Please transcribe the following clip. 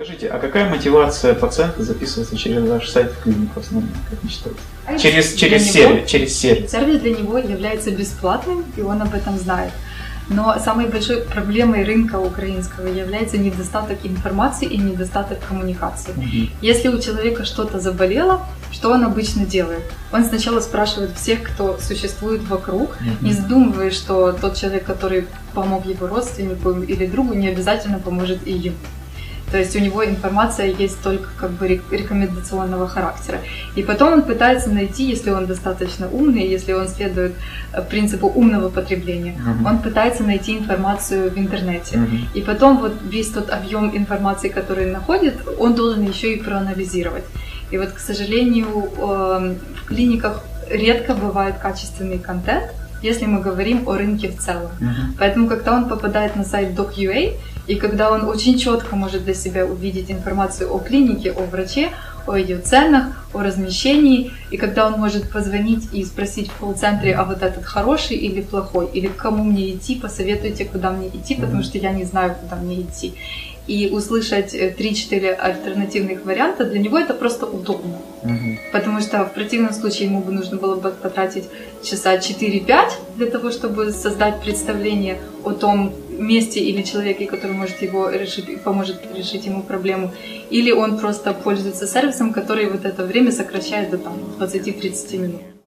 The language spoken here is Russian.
Скажите, а какая мотивация пациента записываться через ваш сайт в клинику в основном, как вы считаете? Через, через, Для сервис, него- через сервис. Сервис для него является бесплатным, и он об этом знает. Но самой большой проблемой рынка украинского является недостаток информации и недостаток коммуникации. Мгм. Если у человека что-то заболело, что он обычно делает? Он сначала спрашивает всех, кто существует вокруг, не Мгм. задумываясь, что тот человек, который помог его родственнику или другу, не обязательно поможет и ему. То есть у него информация есть только как бы рек- рекомендационного характера. И потом он пытается найти, если он достаточно умный, если он следует э, принципу умного потребления, Мгм. он пытается найти информацию в интернете. Мгм. И потом вот весь тот объем информации, который находит, он должен еще и проанализировать. И вот, к сожалению, эм, в клиниках редко бывает качественный контент, если мы говорим о рынке в целом. Мгм. Поэтому, когда он попадает на сайт doc.ua, и когда он очень четко может для себя увидеть информацию о клинике, о враче, о ее ценах, о размещении, и когда он может позвонить и спросить в колл-центре, а вот этот хороший или плохой, или к кому мне идти, посоветуйте, куда мне идти, потому что я не знаю, куда мне идти. И услышать э, 3-4 альтернативных варианта, для него это просто удобно. Мгм. Потому что в противном случае ему бы нужно было бы потратить часа 4-5 для того, чтобы создать представление о том месте или человеке, который может его решить, поможет решить ему проблему. Или он просто пользуется сервисом, который вот это время сокращает до там, 20-30 минут.